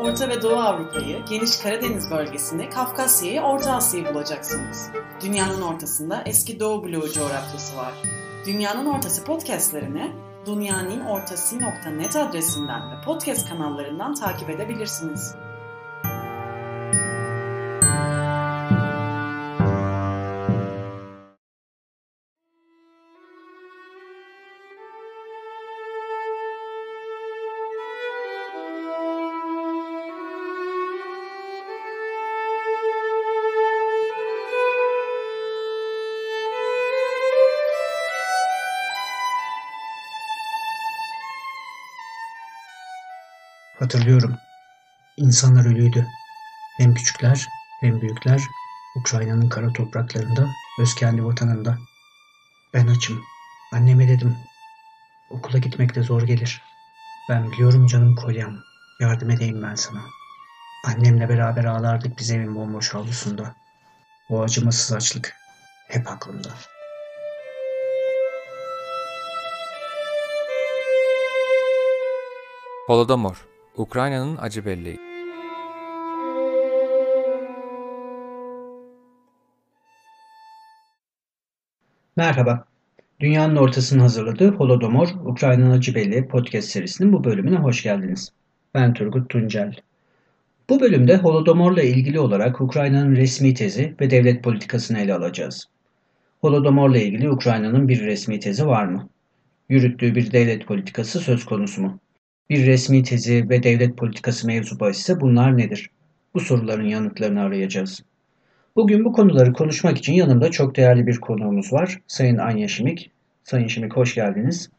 Orta ve Doğu Avrupa'yı, geniş Karadeniz bölgesinde Kafkasya'yı, Orta Asya'yı bulacaksınız. Dünyanın ortasında eski Doğu bloğu coğrafyası var. Dünyanın Ortası podcastlerini dünyaninnortası.net adresinden ve podcast kanallarından takip edebilirsiniz. Hatırlıyorum. İnsanlar ölüydü. Hem küçükler hem büyükler Ukrayna'nın kara topraklarında, öz kendi vatanında. Ben açım. Anneme dedim. Okula gitmek de zor gelir. Ben biliyorum canım kolyem. Yardım edeyim ben sana. Annemle beraber ağlardık biz evin bomboş avlusunda. O acımasız açlık hep aklımda. Holodomor Ukrayna'nın acı belleği. Merhaba. Dünyanın ortasını hazırladığı Holodomor, Ukrayna'nın acı belleği podcast serisinin bu bölümüne hoş geldiniz. Ben Turgut Tuncel. Bu bölümde Holodomor'la ilgili olarak Ukrayna'nın resmi tezi ve devlet politikasını ele alacağız. Holodomor'la ilgili Ukrayna'nın bir resmi tezi var mı? Yürüttüğü bir devlet politikası söz konusu mu? Bir resmi tezi ve devlet politikası mevzu bahisse bunlar nedir? Bu soruların yanıtlarını arayacağız. Bugün bu konuları konuşmak için yanımda çok değerli bir konuğumuz var. Sayın Anya Şimik. Sayın Şimik hoş geldiniz.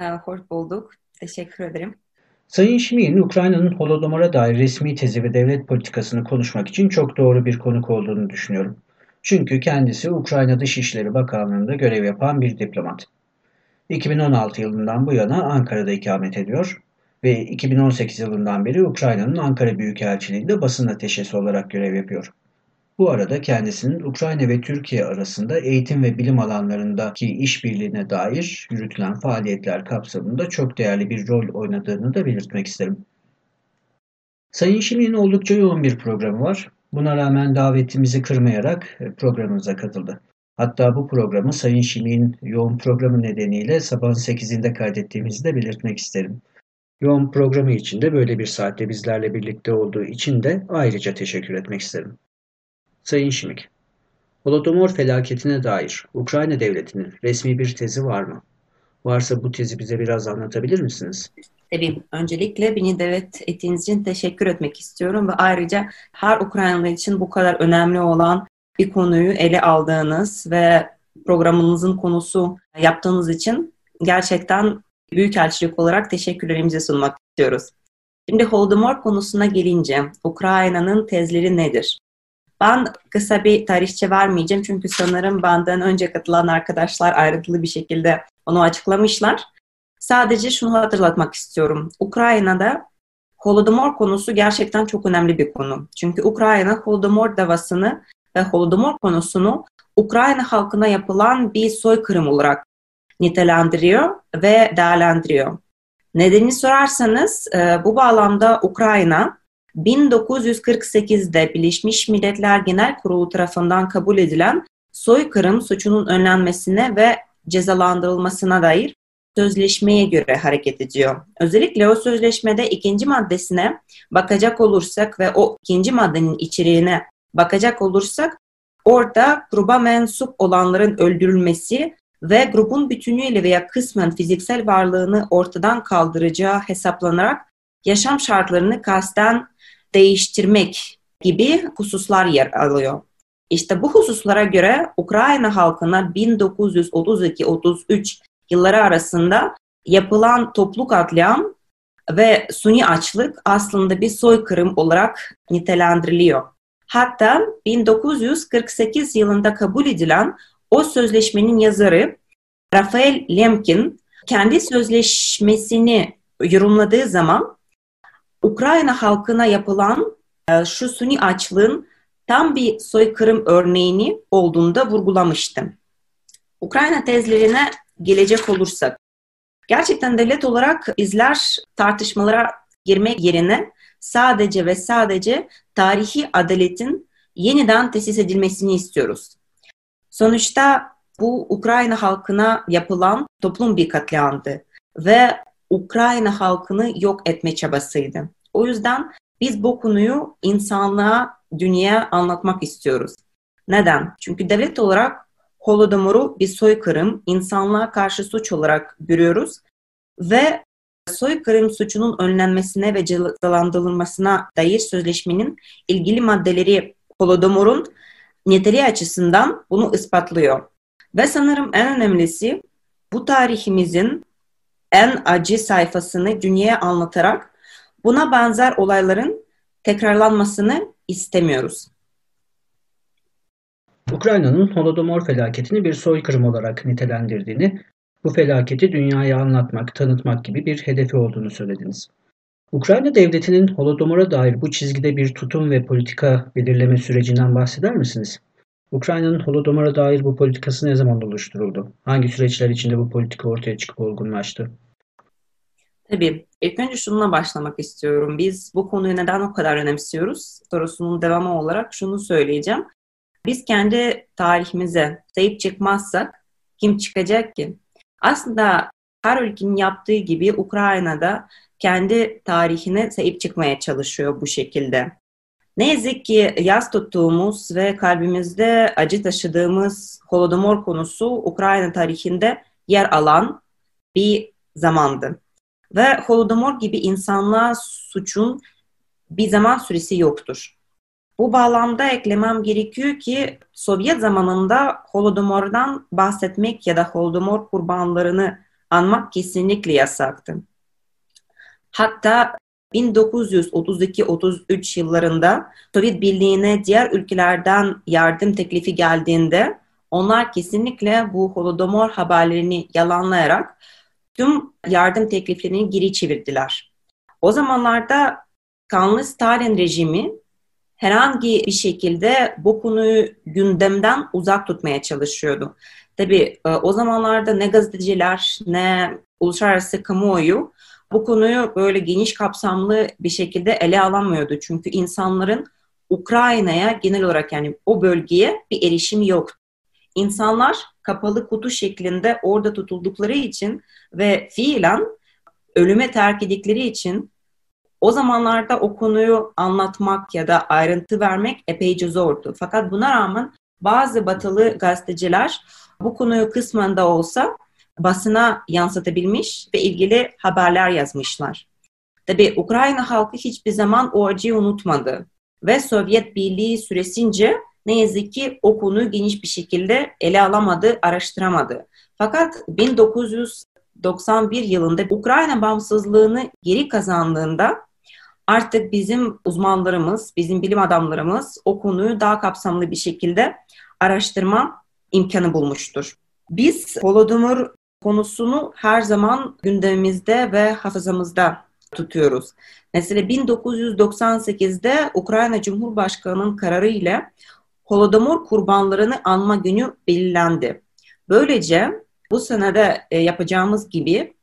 Ee, hoş bulduk. Teşekkür ederim. Sayın Şimik'in Ukrayna'nın Holodomor'a dair resmi tezi ve devlet politikasını konuşmak için çok doğru bir konuk olduğunu düşünüyorum. Çünkü kendisi Ukrayna Dışişleri Bakanlığı'nda görev yapan bir diplomat. 2016 yılından bu yana Ankara'da ikamet ediyor ve 2018 yılından beri Ukrayna'nın Ankara Büyükelçiliği'nde basın ateşesi olarak görev yapıyor. Bu arada kendisinin Ukrayna ve Türkiye arasında eğitim ve bilim alanlarındaki işbirliğine dair yürütülen faaliyetler kapsamında çok değerli bir rol oynadığını da belirtmek isterim. Sayın Şimik'in oldukça yoğun bir programı var. Buna rağmen davetimizi kırmayarak programımıza katıldı. Hatta bu programı Sayın Şimik'in yoğun programı nedeniyle sabahın 8'inde kaydettiğimizi de belirtmek isterim. Yoğun programı için de böyle bir saatte bizlerle birlikte olduğu için de ayrıca teşekkür etmek isterim. Sayın Şimik, Holodomor felaketine dair Ukrayna devletinin resmi bir tezi var mı? Varsa bu tezi bize biraz anlatabilir misiniz? Tabii. Öncelikle beni davet ettiğiniz için teşekkür etmek istiyorum ve ayrıca her Ukraynalı için bu kadar önemli olan bir konuyu ele aldığınız ve programınızın konusu yaptığınız için gerçekten Büyükelçilik olarak teşekkürlerimizi sunmak istiyoruz. Şimdi Holodomor konusuna gelince Ukrayna'nın tezleri nedir? Ben kısa bir tarihçe vermeyeceğim çünkü sanırım benden önce katılan arkadaşlar ayrıntılı bir şekilde onu açıklamışlar. Sadece şunu hatırlatmak istiyorum. Ukrayna'da Holodomor konusu gerçekten çok önemli bir konu. Çünkü Ukrayna Holodomor davasını ve Holodomor konusunu Ukrayna halkına yapılan bir soykırım olarak nitelendiriyor ve değerlendiriyor. Nedenini sorarsanız e, bu bağlamda Ukrayna 1948'de Birleşmiş Milletler Genel Kurulu tarafından kabul edilen soykırım suçunun önlenmesine ve cezalandırılmasına dair sözleşmeye göre hareket ediyor. Özellikle o sözleşmede ikinci maddesine bakacak olursak ve o ikinci maddenin içeriğine bakacak olursak orada gruba mensup olanların öldürülmesi ve grubun bütünüyle veya kısmen fiziksel varlığını ortadan kaldıracağı hesaplanarak yaşam şartlarını kasten değiştirmek gibi hususlar yer alıyor. İşte bu hususlara göre Ukrayna halkına 1932-33 yılları arasında yapılan toplu katliam ve suni açlık aslında bir soykırım olarak nitelendiriliyor. Hatta 1948 yılında kabul edilen o sözleşmenin yazarı Rafael Lemkin kendi sözleşmesini yorumladığı zaman Ukrayna halkına yapılan e, şu suni açlığın tam bir soykırım örneğini olduğunda vurgulamıştım. Ukrayna tezlerine gelecek olursak, gerçekten devlet olarak bizler tartışmalara girmek yerine sadece ve sadece tarihi adaletin yeniden tesis edilmesini istiyoruz. Sonuçta bu Ukrayna halkına yapılan toplum bir katliamdı ve Ukrayna halkını yok etme çabasıydı. O yüzden biz bu konuyu insanlığa, dünyaya anlatmak istiyoruz. Neden? Çünkü devlet olarak Holodomor'u bir soykırım, insanlığa karşı suç olarak görüyoruz ve soykırım suçunun önlenmesine ve cezalandırılmasına dair sözleşmenin ilgili maddeleri Holodomor'un niteliği açısından bunu ispatlıyor. Ve sanırım en önemlisi bu tarihimizin en acı sayfasını dünyaya anlatarak buna benzer olayların tekrarlanmasını istemiyoruz. Ukrayna'nın Holodomor felaketini bir soykırım olarak nitelendirdiğini, bu felaketi dünyaya anlatmak, tanıtmak gibi bir hedefi olduğunu söylediniz. Ukrayna devletinin Holodomor'a dair bu çizgide bir tutum ve politika belirleme sürecinden bahseder misiniz? Ukrayna'nın Holodomor'a dair bu politikası ne zaman oluşturuldu? Hangi süreçler içinde bu politika ortaya çıkıp olgunlaştı? Tabii. İlk önce şununla başlamak istiyorum. Biz bu konuyu neden o kadar önemsiyoruz? Sorusunun devamı olarak şunu söyleyeceğim. Biz kendi tarihimize sahip çıkmazsak kim çıkacak ki? Aslında her ülkenin yaptığı gibi Ukrayna'da kendi tarihine sahip çıkmaya çalışıyor bu şekilde. Ne yazık ki yaz tuttuğumuz ve kalbimizde acı taşıdığımız Holodomor konusu Ukrayna tarihinde yer alan bir zamandı. Ve Holodomor gibi insanlığa suçun bir zaman süresi yoktur. Bu bağlamda eklemem gerekiyor ki Sovyet zamanında Holodomor'dan bahsetmek ya da Holodomor kurbanlarını anmak kesinlikle yasaktı. Hatta 1932-33 yıllarında Sovyet Birliği'ne diğer ülkelerden yardım teklifi geldiğinde onlar kesinlikle bu Holodomor haberlerini yalanlayarak tüm yardım tekliflerini geri çevirdiler. O zamanlarda kanlı Stalin rejimi herhangi bir şekilde bu konuyu gündemden uzak tutmaya çalışıyordu. Tabii e, o zamanlarda ne gazeteciler ne uluslararası kamuoyu bu konuyu böyle geniş kapsamlı bir şekilde ele alamıyordu. Çünkü insanların Ukrayna'ya genel olarak yani o bölgeye bir erişim yok. İnsanlar kapalı kutu şeklinde orada tutuldukları için ve fiilen ölüme terk edikleri için o zamanlarda o konuyu anlatmak ya da ayrıntı vermek epeyce zordu. Fakat buna rağmen bazı batılı gazeteciler bu konuyu kısmen de olsa basına yansıtabilmiş ve ilgili haberler yazmışlar. Tabi Ukrayna halkı hiçbir zaman o acıyı unutmadı ve Sovyet Birliği süresince ne yazık ki o konuyu geniş bir şekilde ele alamadı, araştıramadı. Fakat 1991 yılında Ukrayna bağımsızlığını geri kazandığında artık bizim uzmanlarımız, bizim bilim adamlarımız o konuyu daha kapsamlı bir şekilde araştırma imkanı bulmuştur. Biz Holodomor konusunu her zaman gündemimizde ve hafızamızda tutuyoruz. Mesela 1998'de Ukrayna Cumhurbaşkanı'nın kararı ile Holodomor kurbanlarını anma günü belirlendi. Böylece bu senede e, yapacağımız gibi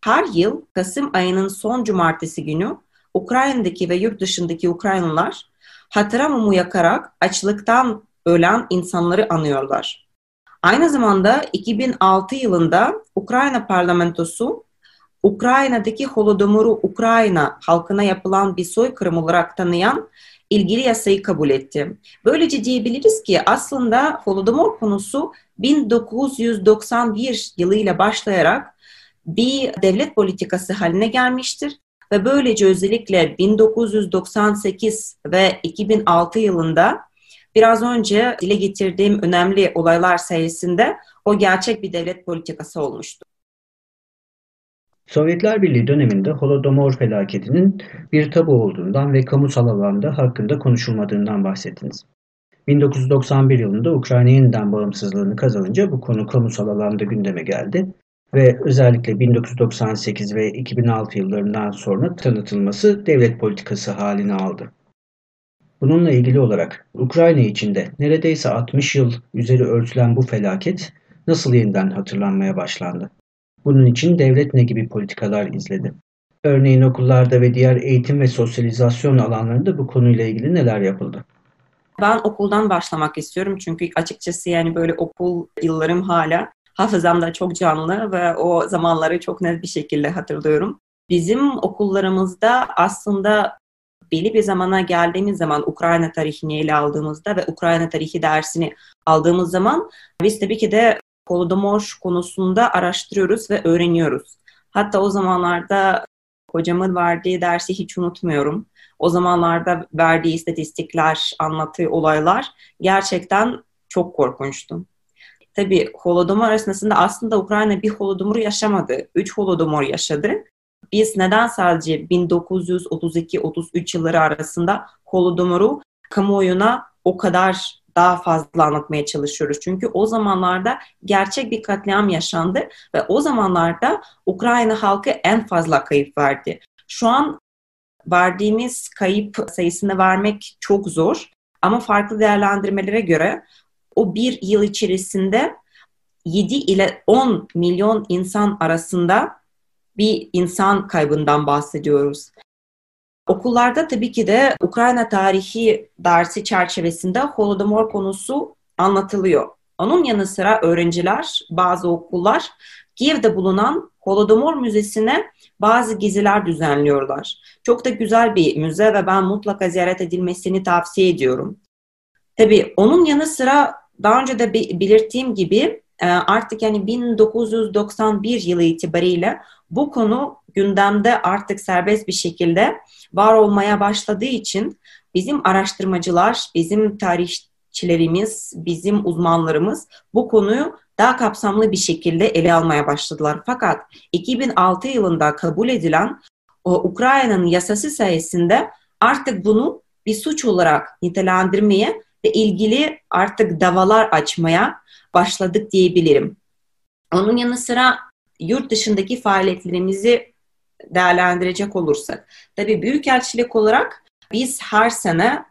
her yıl Kasım ayının son cumartesi günü Ukrayna'daki ve yurt dışındaki Ukraynalılar hatıra mumu yakarak açlıktan ölen insanları anıyorlar. Aynı zamanda 2006 yılında Ukrayna parlamentosu Ukrayna'daki Holodomor'u Ukrayna halkına yapılan bir soykırım olarak tanıyan ilgili yasayı kabul etti. Böylece diyebiliriz ki aslında Holodomor konusu 1991 yılıyla başlayarak bir devlet politikası haline gelmiştir ve böylece özellikle 1998 ve 2006 yılında biraz önce dile getirdiğim önemli olaylar sayesinde o gerçek bir devlet politikası olmuştu. Sovyetler Birliği döneminde Holodomor felaketinin bir tabu olduğundan ve kamusal alanda hakkında konuşulmadığından bahsettiniz. 1991 yılında Ukrayna yeniden bağımsızlığını kazanınca bu konu kamusal alanda gündeme geldi ve özellikle 1998 ve 2006 yıllarından sonra tanıtılması devlet politikası halini aldı. Bununla ilgili olarak Ukrayna içinde neredeyse 60 yıl üzeri örtülen bu felaket nasıl yeniden hatırlanmaya başlandı? Bunun için devlet ne gibi politikalar izledi? Örneğin okullarda ve diğer eğitim ve sosyalizasyon alanlarında bu konuyla ilgili neler yapıldı? Ben okuldan başlamak istiyorum çünkü açıkçası yani böyle okul yıllarım hala hafızamda çok canlı ve o zamanları çok net bir şekilde hatırlıyorum. Bizim okullarımızda aslında belli bir zamana geldiğimiz zaman Ukrayna tarihini ele aldığımızda ve Ukrayna tarihi dersini aldığımız zaman biz tabii ki de Holodomor konusunda araştırıyoruz ve öğreniyoruz. Hatta o zamanlarda hocamın verdiği dersi hiç unutmuyorum. O zamanlarda verdiği istatistikler, anlattığı olaylar gerçekten çok korkunçtu. Tabii Holodomor esnasında aslında Ukrayna bir Holodomor yaşamadı. Üç Holodomor yaşadı. Biz neden sadece 1932-33 yılları arasında Holodomor'u kamuoyuna o kadar daha fazla anlatmaya çalışıyoruz. Çünkü o zamanlarda gerçek bir katliam yaşandı ve o zamanlarda Ukrayna halkı en fazla kayıp verdi. Şu an verdiğimiz kayıp sayısını vermek çok zor ama farklı değerlendirmelere göre o bir yıl içerisinde 7 ile 10 milyon insan arasında bir insan kaybından bahsediyoruz. Okullarda tabii ki de Ukrayna tarihi dersi çerçevesinde Holodomor konusu anlatılıyor. Onun yanı sıra öğrenciler, bazı okullar Kiev'de bulunan Holodomor Müzesi'ne bazı geziler düzenliyorlar. Çok da güzel bir müze ve ben mutlaka ziyaret edilmesini tavsiye ediyorum. Tabii onun yanı sıra daha önce de belirttiğim gibi artık yani 1991 yılı itibariyle bu konu gündemde artık serbest bir şekilde var olmaya başladığı için bizim araştırmacılar, bizim tarihçilerimiz, bizim uzmanlarımız bu konuyu daha kapsamlı bir şekilde ele almaya başladılar. Fakat 2006 yılında kabul edilen Ukrayna'nın yasası sayesinde artık bunu bir suç olarak nitelendirmeye ve ilgili artık davalar açmaya başladık diyebilirim. Onun yanı sıra yurt dışındaki faaliyetlerimizi değerlendirecek olursak. Tabii büyükelçilik olarak biz her sene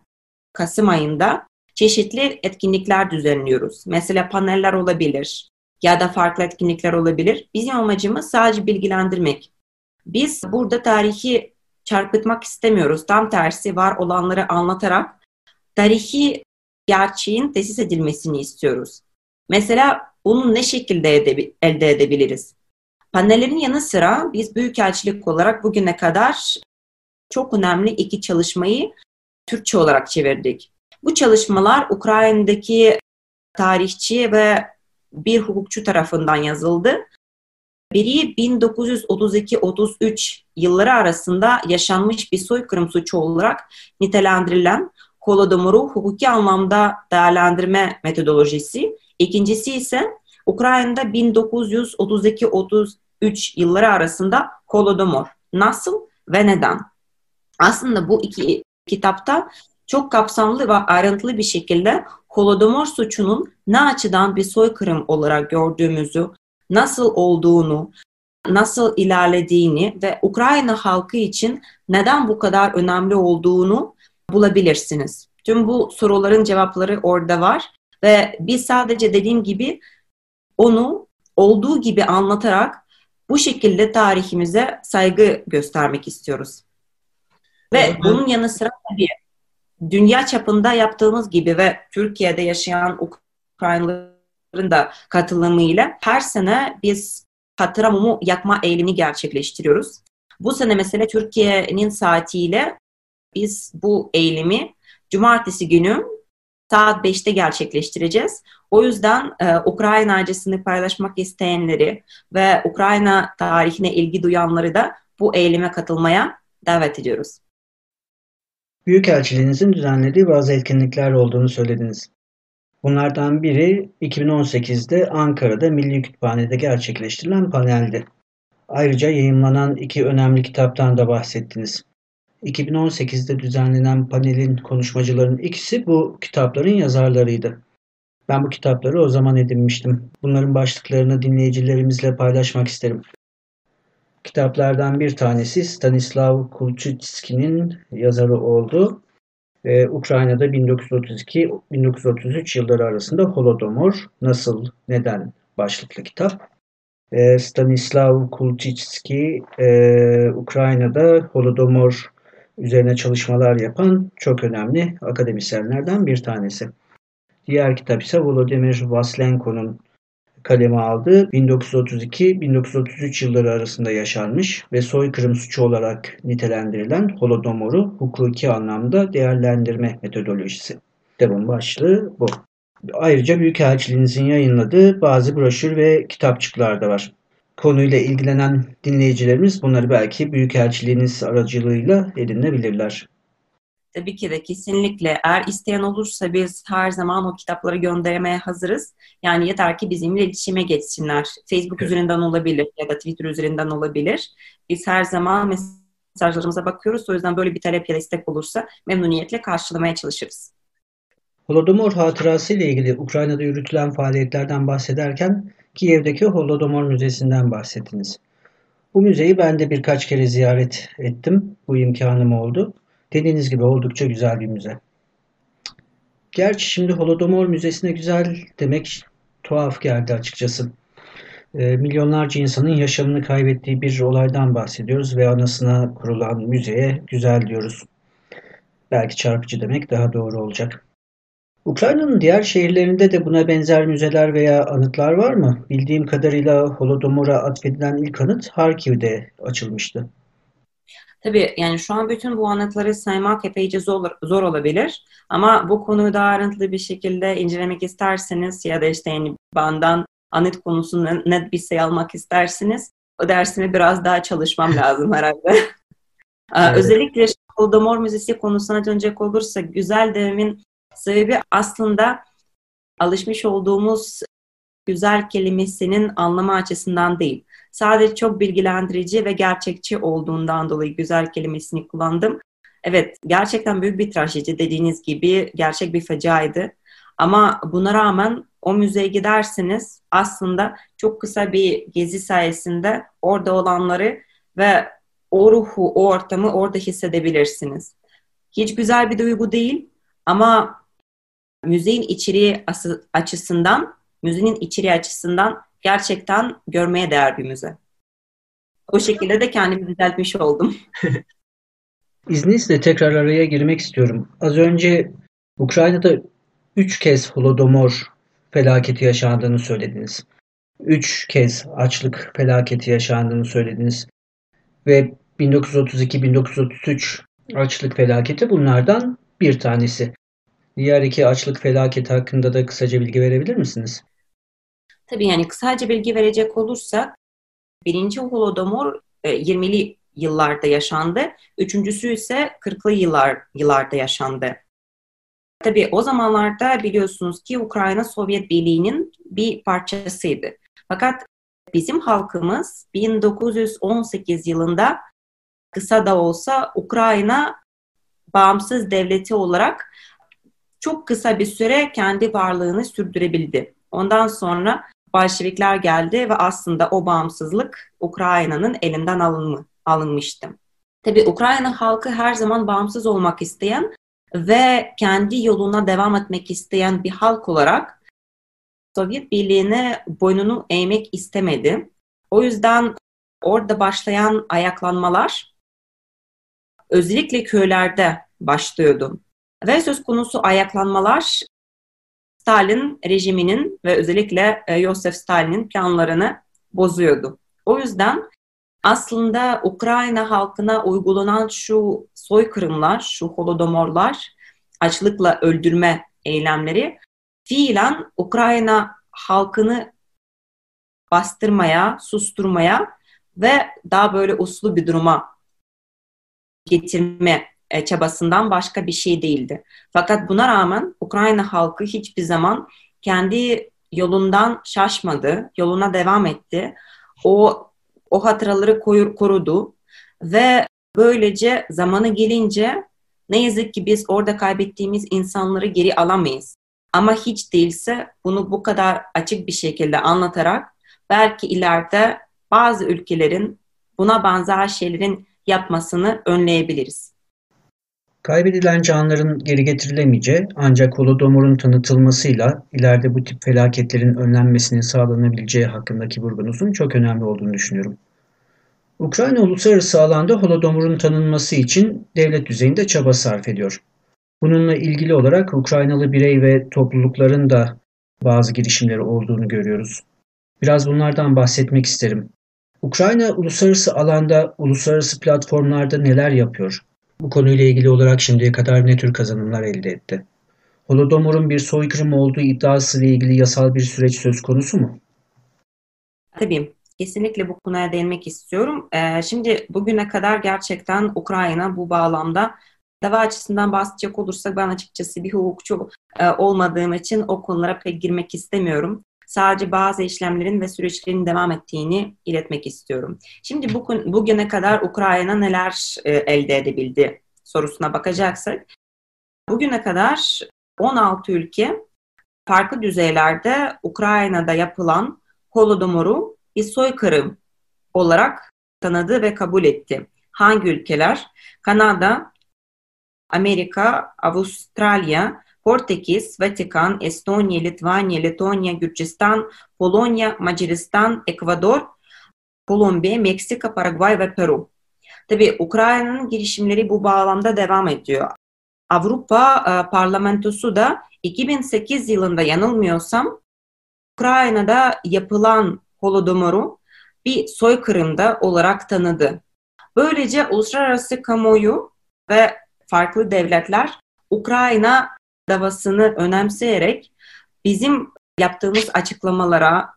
Kasım ayında çeşitli etkinlikler düzenliyoruz. Mesela paneller olabilir ya da farklı etkinlikler olabilir. Bizim amacımız sadece bilgilendirmek. Biz burada tarihi çarpıtmak istemiyoruz. Tam tersi var olanları anlatarak tarihi gerçeğin tesis edilmesini istiyoruz. Mesela bunu ne şekilde elde edebiliriz? Panellerin yanı sıra biz Büyükelçilik olarak bugüne kadar çok önemli iki çalışmayı Türkçe olarak çevirdik. Bu çalışmalar Ukrayna'daki tarihçi ve bir hukukçu tarafından yazıldı. Biri 1932-33 yılları arasında yaşanmış bir soykırım suçu olarak nitelendirilen Holodomor'u hukuki anlamda değerlendirme metodolojisi. İkincisi ise Ukrayna'da 1932-33 yılları arasında Holodomor nasıl ve neden? Aslında bu iki kitapta çok kapsamlı ve ayrıntılı bir şekilde Holodomor suçunun ne açıdan bir soykırım olarak gördüğümüzü, nasıl olduğunu, nasıl ilerlediğini ve Ukrayna halkı için neden bu kadar önemli olduğunu bulabilirsiniz. Tüm bu soruların cevapları orada var ve biz sadece dediğim gibi onu olduğu gibi anlatarak bu şekilde tarihimize saygı göstermek istiyoruz. Ve evet. bunun yanı sıra tabii dünya çapında yaptığımız gibi ve Türkiye'de yaşayan Ukraynalıların da katılımıyla her sene biz hatıra mumu yakma eğilimini gerçekleştiriyoruz. Bu sene mesela Türkiye'nin saatiyle biz bu eğilimi cumartesi günü saat 5'te gerçekleştireceğiz. O yüzden e, Ukrayna acısını paylaşmak isteyenleri ve Ukrayna tarihine ilgi duyanları da bu eyleme katılmaya davet ediyoruz. Büyükelçiliğinizin düzenlediği bazı etkinlikler olduğunu söylediniz. Bunlardan biri 2018'de Ankara'da Milli Kütüphane'de gerçekleştirilen paneldi. Ayrıca yayınlanan iki önemli kitaptan da bahsettiniz. 2018'de düzenlenen panelin konuşmacılarının ikisi bu kitapların yazarlarıydı. Ben bu kitapları o zaman edinmiştim. Bunların başlıklarını dinleyicilerimizle paylaşmak isterim. Kitaplardan bir tanesi Stanislav Kulczycki'nin yazarı oldu. Ee, Ukrayna'da 1932-1933 yılları arasında Holodomor nasıl, neden başlıklı kitap. e, Stanislav Kulczycki e, Ukrayna'da Holodomor üzerine çalışmalar yapan çok önemli akademisyenlerden bir tanesi. Diğer kitap ise Volodymyr Vaslenko'nun kaleme aldığı 1932-1933 yılları arasında yaşanmış ve soykırım suçu olarak nitelendirilen Holodomor'u hukuki anlamda değerlendirme metodolojisi. Kitabın başlığı bu. Ayrıca Büyükelçiliğinizin yayınladığı bazı broşür ve kitapçıklar da var. Konuyla ilgilenen dinleyicilerimiz bunları belki Büyükelçiliğiniz aracılığıyla edinebilirler. Tabii ki de kesinlikle. Eğer isteyen olursa biz her zaman o kitapları göndermeye hazırız. Yani yeter ki bizimle iletişime geçsinler. Facebook evet. üzerinden olabilir ya da Twitter üzerinden olabilir. Biz her zaman mesajlarımıza bakıyoruz. O yüzden böyle bir talep ya da istek olursa memnuniyetle karşılamaya çalışırız. Holodomor hatırası ile ilgili Ukrayna'da yürütülen faaliyetlerden bahsederken Kiev'deki Holodomor Müzesi'nden bahsettiniz. Bu müzeyi ben de birkaç kere ziyaret ettim. Bu imkanım oldu. Dediğiniz gibi oldukça güzel bir müze. Gerçi şimdi Holodomor Müzesi'ne güzel demek tuhaf geldi açıkçası. E, milyonlarca insanın yaşamını kaybettiği bir olaydan bahsediyoruz ve anısına kurulan müzeye güzel diyoruz. Belki çarpıcı demek daha doğru olacak. Ukrayna'nın diğer şehirlerinde de buna benzer müzeler veya anıtlar var mı? Bildiğim kadarıyla Holodomor'a atfedilen ilk anıt Harkiv'de açılmıştı. Tabii yani şu an bütün bu anıtları saymak epeyce zor, zor olabilir. Ama bu konuyu daha ayrıntılı bir şekilde incelemek isterseniz ya da işte yani bandan anıt konusunu net bir şey almak isterseniz o dersimi biraz daha çalışmam lazım herhalde. evet. Özellikle Holodomor Müzesi konusuna dönecek olursa güzel devimin sebebi aslında alışmış olduğumuz güzel kelimesinin anlamı açısından değil. Sadece çok bilgilendirici ve gerçekçi olduğundan dolayı güzel kelimesini kullandım. Evet, gerçekten büyük bir trajedi dediğiniz gibi gerçek bir faciaydı. Ama buna rağmen o müzeye gidersiniz aslında çok kısa bir gezi sayesinde orada olanları ve o ruhu, o ortamı orada hissedebilirsiniz. Hiç güzel bir duygu değil ama müzeyin içeriği açısından, müzenin içeriği açısından gerçekten görmeye değer bir müze. O şekilde de kendimi düzeltmiş oldum. İzninizle tekrar araya girmek istiyorum. Az önce Ukrayna'da üç kez Holodomor felaketi yaşandığını söylediniz. Üç kez açlık felaketi yaşandığını söylediniz. Ve 1932-1933 açlık felaketi bunlardan bir tanesi. Diğer iki açlık felaketi hakkında da kısaca bilgi verebilir misiniz? Tabii yani kısaca bilgi verecek olursak birinci Holodomor 20'li e, yıllarda yaşandı. Üçüncüsü ise 40'lı yıllar, yıllarda yaşandı. Tabii o zamanlarda biliyorsunuz ki Ukrayna Sovyet Birliği'nin bir parçasıydı. Fakat bizim halkımız 1918 yılında kısa da olsa Ukrayna bağımsız devleti olarak çok kısa bir süre kendi varlığını sürdürebildi. Ondan sonra Bolşevikler geldi ve aslında o bağımsızlık Ukrayna'nın elinden alınma, alınmıştı. Tabii Ukrayna halkı her zaman bağımsız olmak isteyen ve kendi yoluna devam etmek isteyen bir halk olarak Sovyet Birliği'ne boynunu eğmek istemedi. O yüzden orada başlayan ayaklanmalar özellikle köylerde başlıyordu. Ve söz konusu ayaklanmalar Stalin rejiminin ve özellikle e, Yosef Stalin'in planlarını bozuyordu. O yüzden aslında Ukrayna halkına uygulanan şu soykırımlar, şu holodomorlar, açlıkla öldürme eylemleri fiilen Ukrayna halkını bastırmaya, susturmaya ve daha böyle uslu bir duruma getirme e, çabasından başka bir şey değildi. Fakat buna rağmen Ukrayna halkı hiçbir zaman kendi yolundan şaşmadı, yoluna devam etti. O o hatıraları korudu ve böylece zamanı gelince ne yazık ki biz orada kaybettiğimiz insanları geri alamayız. Ama hiç değilse bunu bu kadar açık bir şekilde anlatarak belki ileride bazı ülkelerin buna benzer şeylerin yapmasını önleyebiliriz. Kaybedilen canların geri getirilemeyeceği ancak Holodomor'un tanıtılmasıyla ileride bu tip felaketlerin önlenmesinin sağlanabileceği hakkındaki vurgunuzun çok önemli olduğunu düşünüyorum. Ukrayna uluslararası alanda Holodomor'un tanınması için devlet düzeyinde çaba sarf ediyor. Bununla ilgili olarak Ukraynalı birey ve toplulukların da bazı girişimleri olduğunu görüyoruz. Biraz bunlardan bahsetmek isterim. Ukrayna uluslararası alanda, uluslararası platformlarda neler yapıyor? Bu konuyla ilgili olarak şimdiye kadar ne tür kazanımlar elde etti? Holodomor'un bir soykırım olduğu iddiası ile ilgili yasal bir süreç söz konusu mu? Tabii. Kesinlikle bu konuya değinmek istiyorum. Ee, şimdi bugüne kadar gerçekten Ukrayna bu bağlamda dava açısından bahsedecek olursak ben açıkçası bir hukukçu e, olmadığım için o konulara pek girmek istemiyorum. Sadece bazı işlemlerin ve süreçlerin devam ettiğini iletmek istiyorum. Şimdi bugün, bugüne kadar Ukrayna neler e, elde edebildi sorusuna bakacaksak, bugüne kadar 16 ülke farklı düzeylerde Ukrayna'da yapılan Holodomor'u bir soykırım olarak tanıdı ve kabul etti. Hangi ülkeler? Kanada, Amerika, Avustralya, Portekiz, Vatikan, Estonya, Litvanya, Letonya, Gürcistan, Polonya, Macaristan, Ekvador, Kolombiya, Meksika, Paraguay ve Peru. Tabi Ukrayna'nın girişimleri bu bağlamda devam ediyor. Avrupa e, Parlamentosu da 2008 yılında yanılmıyorsam Ukrayna'da yapılan Holodomor'u bir soykırımda olarak tanıdı. Böylece uluslararası kamuoyu ve farklı devletler Ukrayna davasını önemseyerek bizim yaptığımız açıklamalara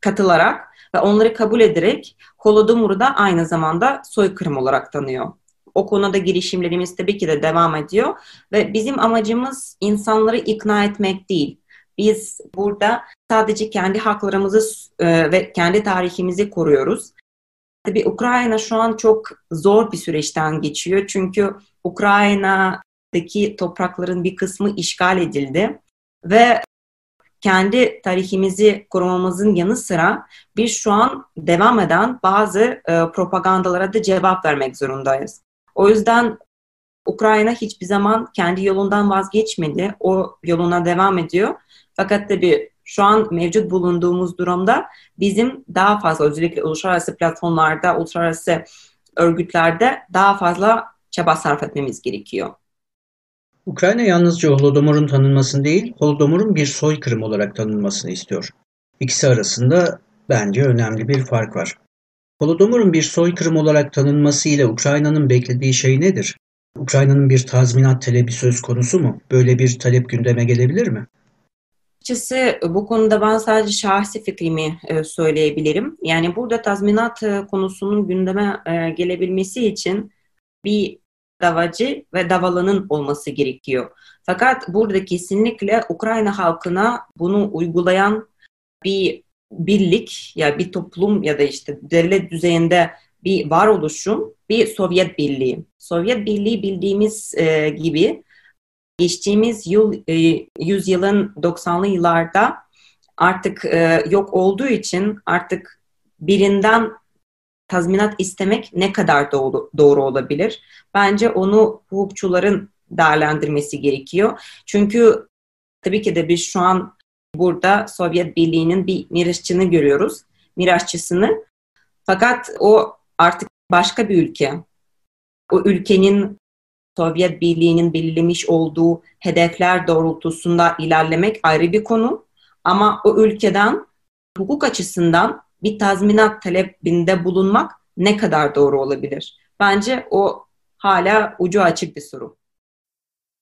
katılarak ve onları kabul ederek Holodomor'u da aynı zamanda soykırım olarak tanıyor. O konuda girişimlerimiz tabii ki de devam ediyor ve bizim amacımız insanları ikna etmek değil. Biz burada sadece kendi haklarımızı e, ve kendi tarihimizi koruyoruz. Tabii Ukrayna şu an çok zor bir süreçten geçiyor. Çünkü Ukrayna'daki toprakların bir kısmı işgal edildi ve kendi tarihimizi korumamızın yanı sıra biz şu an devam eden bazı e, propagandalara da cevap vermek zorundayız. O yüzden Ukrayna hiçbir zaman kendi yolundan vazgeçmedi. O yoluna devam ediyor. Fakat tabii şu an mevcut bulunduğumuz durumda bizim daha fazla özellikle uluslararası platformlarda, uluslararası örgütlerde daha fazla çaba sarf etmemiz gerekiyor. Ukrayna yalnızca Holodomor'un tanınmasını değil, Holodomor'un bir soykırım olarak tanınmasını istiyor. İkisi arasında bence önemli bir fark var. Holodomor'un bir soykırım olarak tanınması ile Ukrayna'nın beklediği şey nedir? Ukrayna'nın bir tazminat talebi söz konusu mu? Böyle bir talep gündeme gelebilir mi? Açıkçası bu konuda ben sadece şahsi fikrimi e, söyleyebilirim. Yani burada tazminat e, konusunun gündeme e, gelebilmesi için bir davacı ve davalının olması gerekiyor. Fakat burada kesinlikle Ukrayna halkına bunu uygulayan bir birlik ya bir toplum ya da işte devlet düzeyinde bir varoluşum bir Sovyet Birliği. Sovyet Birliği bildiğimiz e, gibi geçtiğimiz yıl e, yüzyılın 90'lı yıllarda artık e, yok olduğu için artık birinden tazminat istemek ne kadar doğru, doğru olabilir? Bence onu hukukçuların değerlendirmesi gerekiyor. Çünkü tabii ki de biz şu an burada Sovyet Birliği'nin bir mirasçını görüyoruz. Mirasçısını. Fakat o artık başka bir ülke. O ülkenin Sovyet Birliği'nin belirlemiş olduğu hedefler doğrultusunda ilerlemek ayrı bir konu. Ama o ülkeden hukuk açısından bir tazminat talebinde bulunmak ne kadar doğru olabilir? Bence o hala ucu açık bir soru.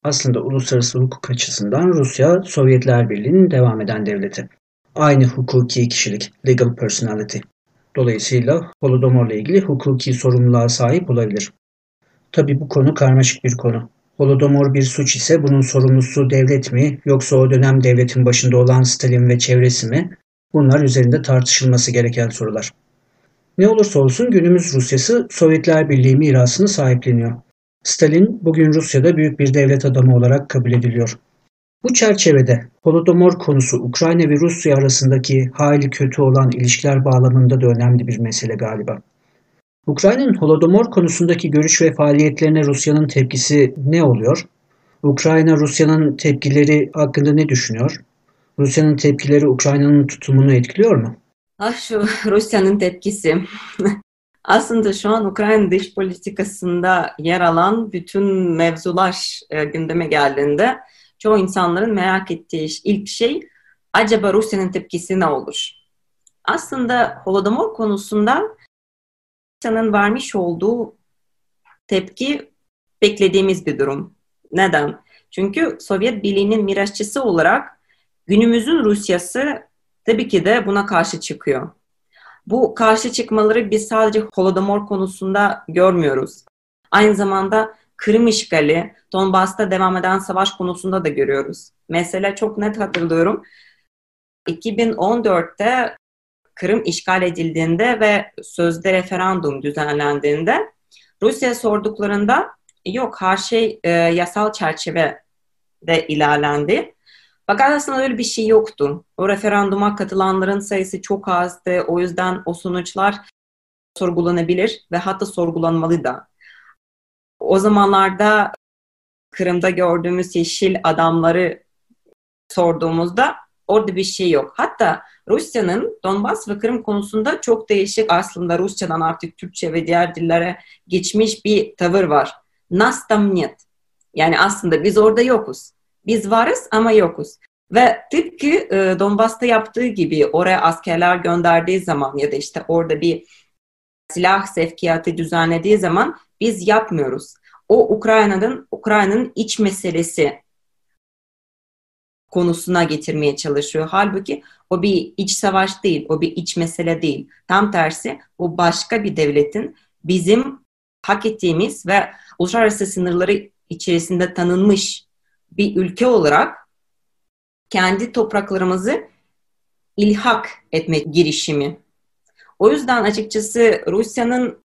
Aslında uluslararası hukuk açısından Rusya Sovyetler Birliği'nin devam eden devleti. Aynı hukuki kişilik, legal personality. Dolayısıyla Holodomor'la ilgili hukuki sorumluluğa sahip olabilir. Tabi bu konu karmaşık bir konu. Holodomor bir suç ise bunun sorumlusu devlet mi yoksa o dönem devletin başında olan Stalin ve çevresi mi? Bunlar üzerinde tartışılması gereken sorular. Ne olursa olsun günümüz Rusyası Sovyetler Birliği mirasını sahipleniyor. Stalin bugün Rusya'da büyük bir devlet adamı olarak kabul ediliyor. Bu çerçevede Holodomor konusu Ukrayna ve Rusya arasındaki hali kötü olan ilişkiler bağlamında da önemli bir mesele galiba. Ukrayna'nın Holodomor konusundaki görüş ve faaliyetlerine Rusya'nın tepkisi ne oluyor? Ukrayna Rusya'nın tepkileri hakkında ne düşünüyor? Rusya'nın tepkileri Ukrayna'nın tutumunu etkiliyor mu? Ah şu Rusya'nın tepkisi. Aslında şu an Ukrayna dış politikasında yer alan bütün mevzular e, gündeme geldiğinde çoğu insanların merak ettiği ilk şey acaba Rusya'nın tepkisi ne olur? Aslında Holodomor konusunda Rusya'nın vermiş olduğu tepki beklediğimiz bir durum. Neden? Çünkü Sovyet Birliği'nin mirasçısı olarak günümüzün Rusyası tabii ki de buna karşı çıkıyor. Bu karşı çıkmaları biz sadece Holodomor konusunda görmüyoruz. Aynı zamanda Kırım işgali, Donbas'ta devam eden savaş konusunda da görüyoruz. Mesela çok net hatırlıyorum. 2014'te Kırım işgal edildiğinde ve sözde referandum düzenlendiğinde Rusya sorduklarında yok her şey e, yasal çerçevede ilerlendi. Fakat aslında öyle bir şey yoktu. O referanduma katılanların sayısı çok azdı. O yüzden o sonuçlar sorgulanabilir ve hatta sorgulanmalı da. O zamanlarda Kırım'da gördüğümüz yeşil adamları sorduğumuzda orada bir şey yok. Hatta Rusya'nın Donbas ve Kırım konusunda çok değişik aslında Rusçadan artık Türkçe ve diğer dillere geçmiş bir tavır var. Nas tam net. Yani aslında biz orada yokuz. Biz varız ama yokuz. Ve tıpkı e, Donbas'ta yaptığı gibi oraya askerler gönderdiği zaman ya da işte orada bir silah sevkiyatı düzenlediği zaman biz yapmıyoruz. O Ukrayna'nın Ukrayna'nın iç meselesi konusuna getirmeye çalışıyor. Halbuki o bir iç savaş değil, o bir iç mesele değil. Tam tersi o başka bir devletin bizim hak ettiğimiz ve uluslararası sınırları içerisinde tanınmış bir ülke olarak kendi topraklarımızı ilhak etme girişimi. O yüzden açıkçası Rusya'nın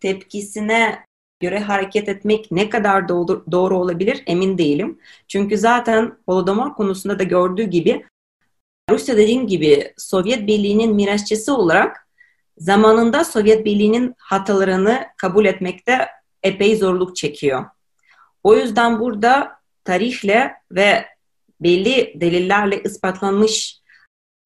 tepkisine göre hareket etmek ne kadar doğru, doğru olabilir emin değilim. Çünkü zaten Holodomor konusunda da gördüğü gibi Rusya dediğim gibi Sovyet Birliği'nin mirasçısı olarak zamanında Sovyet Birliği'nin hatalarını kabul etmekte epey zorluk çekiyor. O yüzden burada tarihle ve belli delillerle ispatlanmış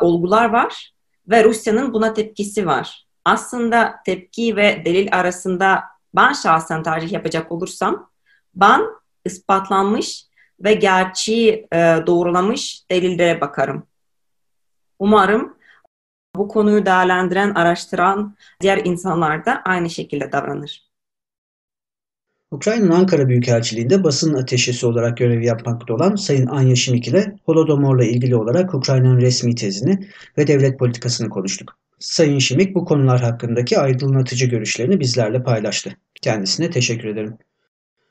olgular var ve Rusya'nın buna tepkisi var. Aslında tepki ve delil arasında ben şahsen tercih yapacak olursam ben ispatlanmış ve gerçeği e, doğrulamış delillere bakarım. Umarım bu konuyu değerlendiren, araştıran diğer insanlar da aynı şekilde davranır. Ukrayna'nın Ankara Büyükelçiliği'nde basın ateşesi olarak görev yapmakta olan Sayın Anya Şimik ile Holodomor'la ilgili olarak Ukrayna'nın resmi tezini ve devlet politikasını konuştuk. Sayın Şimik bu konular hakkındaki aydınlatıcı görüşlerini bizlerle paylaştı. Kendisine teşekkür ederim.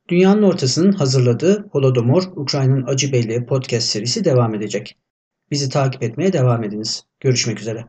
Dünyanın Ortası'nın hazırladığı Holodomor, Ukrayna'nın Acı Belleği podcast serisi devam edecek. Bizi takip etmeye devam ediniz. Görüşmek üzere.